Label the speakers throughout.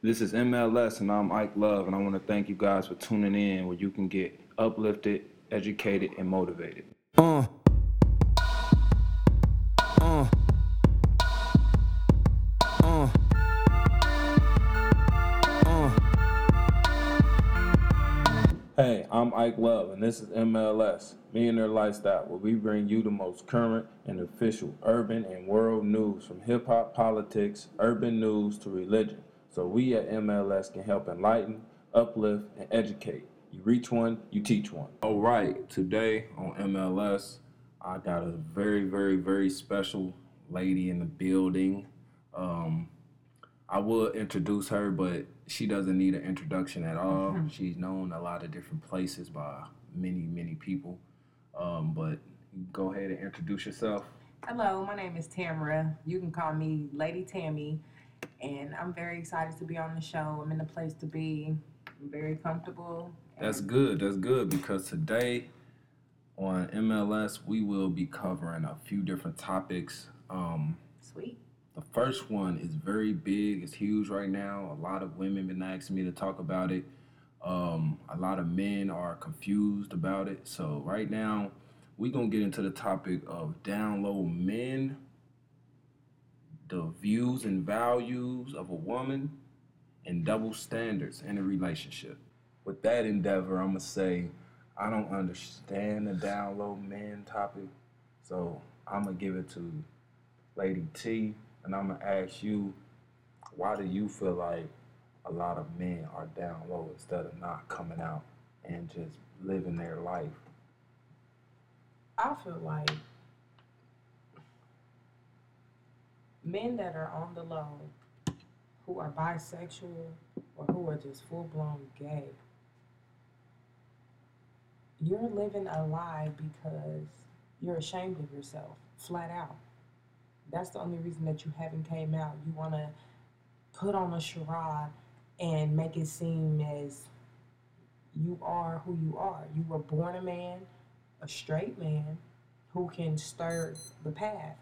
Speaker 1: This is MLS, and I'm Ike Love, and I want to thank you guys for tuning in where you can get uplifted, educated, and motivated.
Speaker 2: Uh. Uh. Uh. Uh.
Speaker 1: Hey, I'm Ike Love, and this is MLS, me and Millionaire Lifestyle, where we bring you the most current and official urban and world news from hip hop, politics, urban news to religion. So we at MLS can help enlighten, uplift, and educate. You reach one, you teach one. All right, today on MLS, I got a very, very, very special lady in the building. Um, I will introduce her, but she doesn't need an introduction at all. She's known a lot of different places by many, many people. Um, but go ahead and introduce yourself.
Speaker 3: Hello, my name is Tamara. You can call me Lady Tammy, and I'm very excited to be on the show. I'm in the place to be. I'm very comfortable.
Speaker 1: That's good. That's good because today on MLS we will be covering a few different topics. Um,
Speaker 3: Sweet.
Speaker 1: the first one is very big. It's huge right now. A lot of women have been asking me to talk about it. Um, a lot of men are confused about it. So right now we're gonna get into the topic of down low men, the views and values of a woman, and double standards in a relationship. With that endeavor, I'm gonna say I don't understand the down low men topic, so I'm gonna give it to Lady T, and I'm gonna ask you, why do you feel like a lot of men are down low instead of not coming out and just living their life?
Speaker 3: I feel like men that are on the low, who are bisexual or who are just full blown gay, you're living a lie because you're ashamed of yourself, flat out. That's the only reason that you haven't came out. You want to put on a charade and make it seem as you are who you are. You were born a man, a straight man who can stir the path.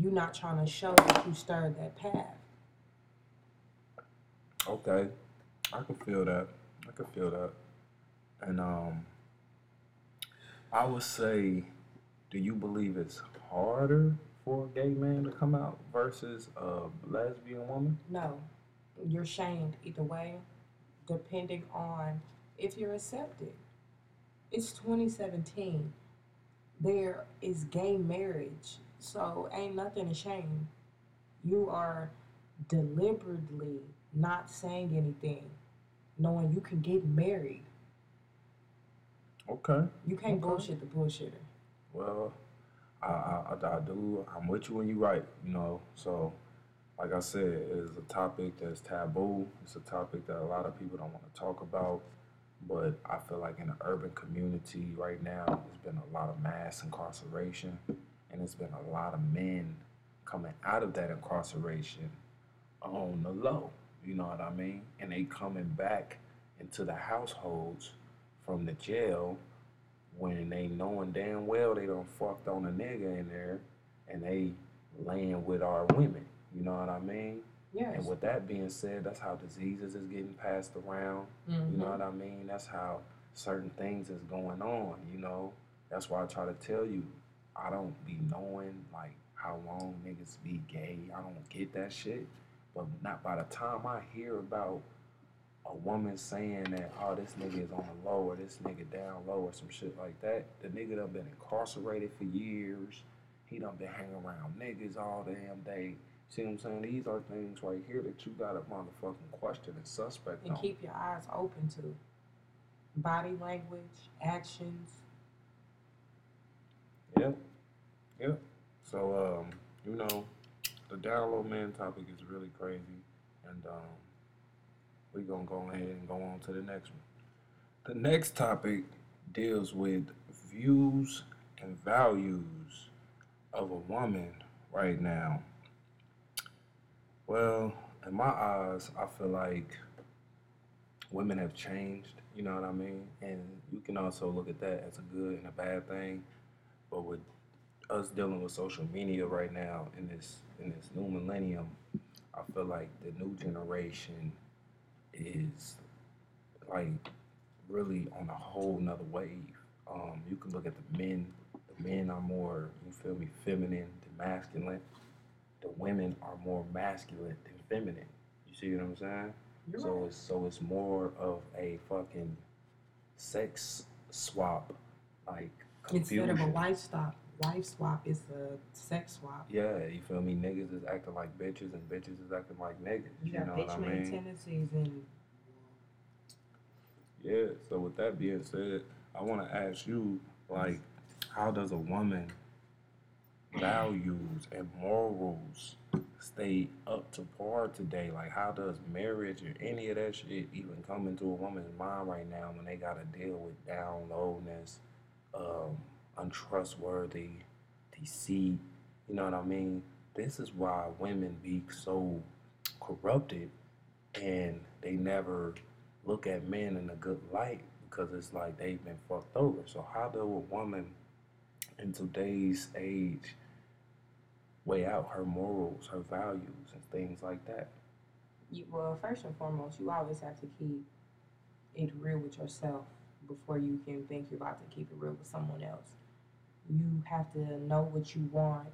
Speaker 3: You not trying to show that you stirred that path.
Speaker 1: Okay, I can feel that. I can feel that. And um, I would say, do you believe it's harder for a gay man to come out versus a lesbian woman?
Speaker 3: No, you're shamed either way, depending on if you're accepted. It's 2017. There is gay marriage, so ain't nothing to shame. You are deliberately not saying anything, knowing you can get married.
Speaker 1: Okay.
Speaker 3: You can't
Speaker 1: Okay.
Speaker 3: bullshit the bullshitter.
Speaker 1: Well, I, I, I, do. I'm with you when you right. You know, so like I said, it is a topic that's taboo. It's a topic that a lot of people don't want to talk about. But I feel like in the urban community right now, there's been a lot of mass incarceration, and it's been a lot of men coming out of that incarceration on the low. You know what I mean? And they coming back into the households from the jail when they knowing damn well they done fucked on a nigga in there and they laying with our women. You know what I mean?
Speaker 3: Yes.
Speaker 1: And with that being said, that's how diseases is getting passed around. You know mm-hmm. what I mean? That's how certain things is going on, you know. That's why I try to tell you, I don't be knowing like how long niggas be gay. I don't get that shit. But not by the time I hear about a woman saying that, oh, this nigga is on the low or this nigga down low or some shit like that, the nigga done been incarcerated for years. He done been hanging around niggas all damn day. See what I'm saying? These are things right here that you gotta motherfucking question and suspect
Speaker 3: and
Speaker 1: on.
Speaker 3: keep your eyes open to body language, actions.
Speaker 1: Yep. Yep. So, um, you know, the down low man topic is really crazy. And um, we're going to go ahead and go on to the next one. The next topic deals with views and values of a woman right now. Well, in my eyes, I feel like women have changed, you know what I mean? And you can also look at that as a good and a bad thing. But with us dealing with social media right now in this in this new millennium, I feel like the new generation is like really on a whole nother wave. Um, you can look at the men. The men are more, you feel me, feminine than masculine. The women are more masculine than feminine. You see what I'm saying?
Speaker 3: You're
Speaker 1: so
Speaker 3: right.
Speaker 1: it's so it's more of a fucking sex swap, like.
Speaker 3: Instead of a wife swap, wife swap is a sex swap.
Speaker 1: Yeah, you feel me? Niggas is acting like bitches and bitches is acting like niggas.
Speaker 3: You
Speaker 1: You,
Speaker 3: got
Speaker 1: know
Speaker 3: bitch
Speaker 1: what I mean?
Speaker 3: tendencies and
Speaker 1: Yeah. So with that being said, I want to ask you, like, how does a woman values and morals stay up to par today? Like, how does marriage or any of that shit even come into a woman's mind right now when they got to deal with down lowness, um, untrustworthy, deceit? You know what I mean? This is why women be so corrupted and they never look at men in a good light because it's like they've been fucked over. So how do a woman in today's age weigh out her morals, her values, and things like that?
Speaker 3: you, well, first and foremost, you always have to keep it real with yourself before you can think you're about to keep it real with someone else. You have to know what you want.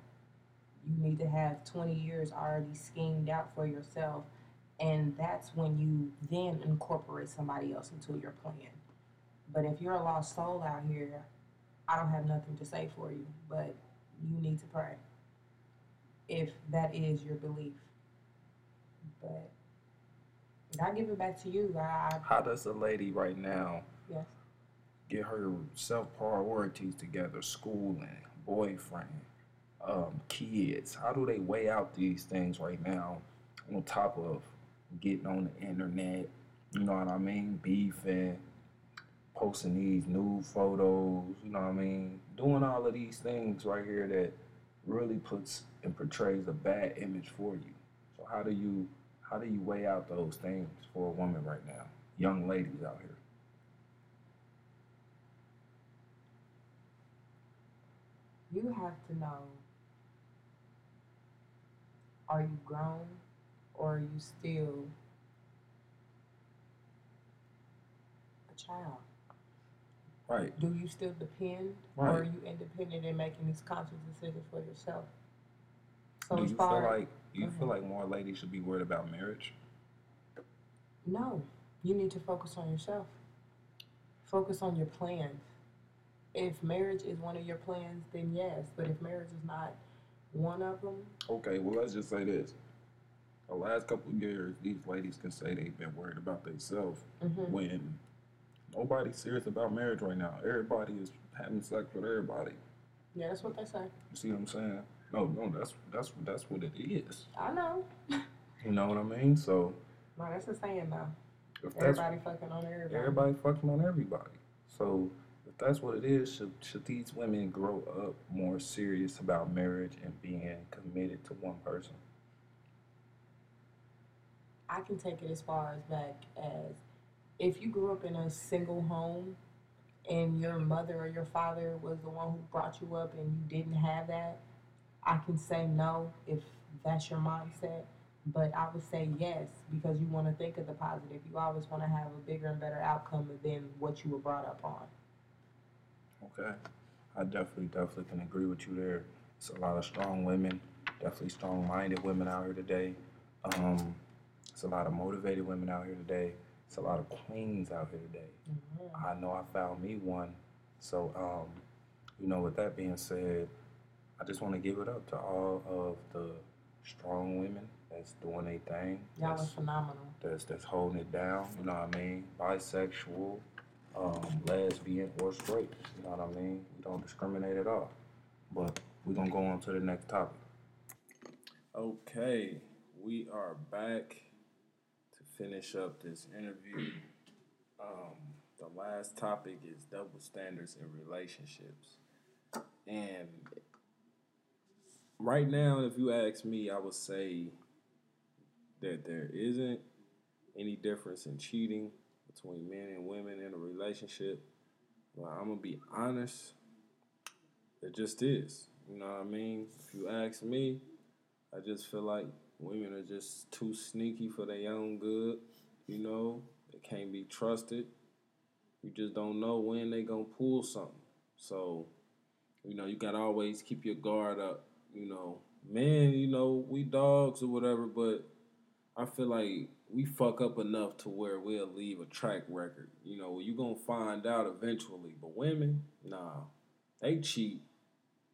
Speaker 3: You need to have 20 years already schemed out for yourself. And that's when you then incorporate somebody else into your plan. But if you're a lost soul out here, I don't have nothing to say for you, but you need to pray if that is your belief. But I give it back to you. I, I
Speaker 1: How does a lady right now
Speaker 3: yes.
Speaker 1: Get her self priorities together, schooling, boyfriend, um, kids? How do they weigh out these things right now on top of getting on the internet? You know what I mean? Beefing, posting these nude photos, you know what I mean? Doing all of these things right here that really puts and portrays a bad image for you. So how do you how do you weigh out those things for a woman right now? Young ladies out here.
Speaker 3: You have to know are you grown or are you still a child?
Speaker 1: Right.
Speaker 3: Do you still depend or are you independent in making these conscious decisions for yourself? So
Speaker 1: do you feel like you
Speaker 3: mhm.
Speaker 1: feel like more ladies should be worried about marriage?
Speaker 3: no, you need to focus on yourself. Focus on your plans. If marriage is one of your plans, then yes. But if marriage is not one of them,
Speaker 1: Okay, well let's just say this. The last couple of years, these ladies can say they've been worried about themselves
Speaker 3: mhm,
Speaker 1: when nobody's serious about marriage right now. Everybody is having sex with everybody.
Speaker 3: yeah, that's what they say.
Speaker 1: You see what I'm saying? No, no, that's that's that's what it is.
Speaker 3: I know.
Speaker 1: You know what I mean? So
Speaker 3: No, that's the saying though. Everybody fucking on everybody.
Speaker 1: everybody fucking on everybody. So that's what it is, should should these women grow up more serious about marriage and being committed to one person?
Speaker 3: I can take it as far as back as if you grew up in a single home and your mother or your father was the one who brought you up and you didn't have that, I can say no if that's your mindset. But I would say yes because you want to think of the positive. You always want to have a bigger and better outcome than what you were brought up on.
Speaker 1: Okay. I definitely, definitely can agree with you there. It's a lot of strong women, definitely strong minded women out here today. Um, it's a lot of motivated women out here today. It's a lot of queens out here today.
Speaker 3: Mhm.
Speaker 1: I know I found me one. So, um, you know, with that being said, I just want to give it up to all of the strong women that's doing their thing.
Speaker 3: Y'all are phenomenal.
Speaker 1: that's that's holding it down. You know what I mean? Bisexual, um, lesbian, or straight. You know what I mean? We don't discriminate at all. But we're gonna go on to the next topic. Okay, we are back to finish up this interview. Um, the last topic is double standards in relationships, and right now, if you ask me, I would say that there isn't any difference in cheating between men and women in a relationship. Well, I'm gonna be honest, it just is. You know what I mean? If you ask me, I just feel like women are just too sneaky for their own good. You know, they can't be trusted. You just don't know when they gonna pull something. So, you know, you gotta always keep your guard up. You know, men, you know, we dogs or whatever, but I feel like we fuck up enough to where we'll leave a track record. You know, you gonna find out eventually. But women, nah, they cheat.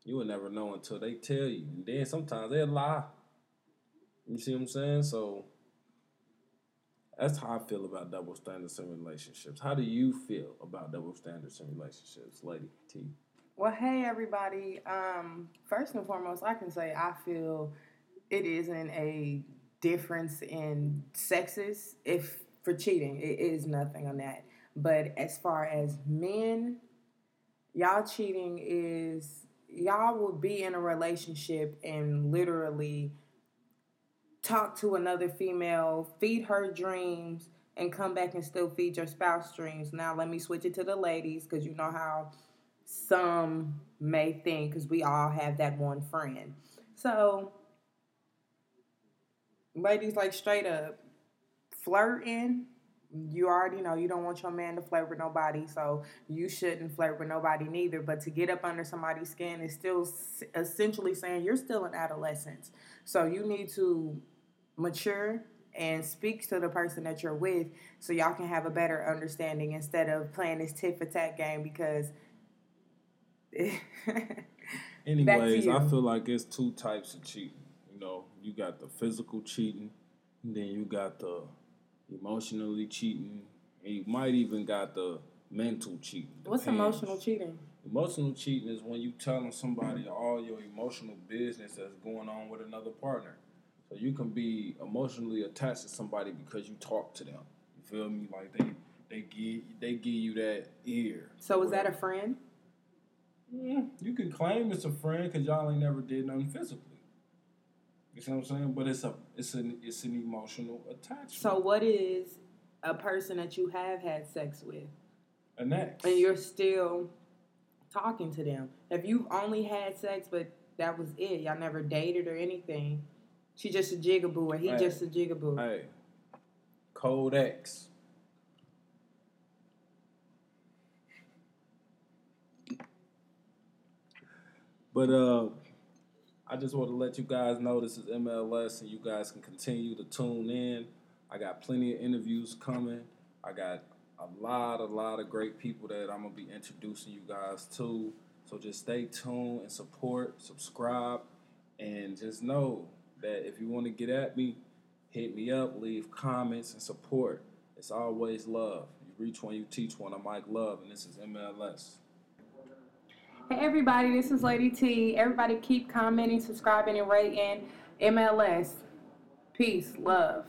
Speaker 1: You will never know until they tell you. And then sometimes they lie. You see what I'm saying? So that's how I feel about double standards in relationships. How do you feel about double standards in relationships, Lady T?
Speaker 3: Well, hey everybody. Um, first and foremost, I can say I feel it isn't a difference in sexes if for cheating. It is nothing on that. But as far as men, y'all cheating is y'all will be in a relationship and literally talk to another female, feed her dreams, and come back and still feed your spouse dreams. Now, let me switch it to the ladies because you know how some may think, because we all have that one friend. So, ladies, like straight up flirting. You already know you don't want your man to flirt with nobody, so you shouldn't flirt with nobody neither. But to get up under somebody's skin is still essentially saying you're still an adolescence. So you need to mature and speak to the person that you're with so y'all can have a better understanding instead of playing this tit for tat game because
Speaker 1: anyways i feel like it's two types of cheating you know you got the physical cheating and then you got the emotionally cheating and you might even got the mental cheating
Speaker 3: what's emotional cheating
Speaker 1: emotional cheating is when you telling somebody all your emotional business that's going on with another partner so you can be emotionally attached to somebody because you talk to them. You feel me? Like they they give they give you that ear.
Speaker 3: So is that a friend?
Speaker 1: Mm, you can claim it's a friend because y'all ain't never did nothing physically. You see what I'm saying? But it's a it's an it's an emotional attachment.
Speaker 3: So what is a person that you have had sex with?
Speaker 1: An ex.
Speaker 3: And you're still talking to them. If you've only had sex but that was it, y'all never dated or anything, she just a jigaboo, or he hey, just a jigaboo.
Speaker 1: Hey, Code X. But uh, I just want to let you guys know this is MLS, and you guys can continue to tune in. I got plenty of interviews coming. I got a lot, a lot of great people that I'm gonna be introducing you guys to. So just stay tuned and support, subscribe, and just know that if you want to get at me, hit me up, leave comments and support. It's always love. You reach one, you teach one. I'm Ike Love, and this is MLS.
Speaker 3: Hey everybody, this is Lady T. Everybody keep commenting, subscribing, and rating MLS. Peace, love.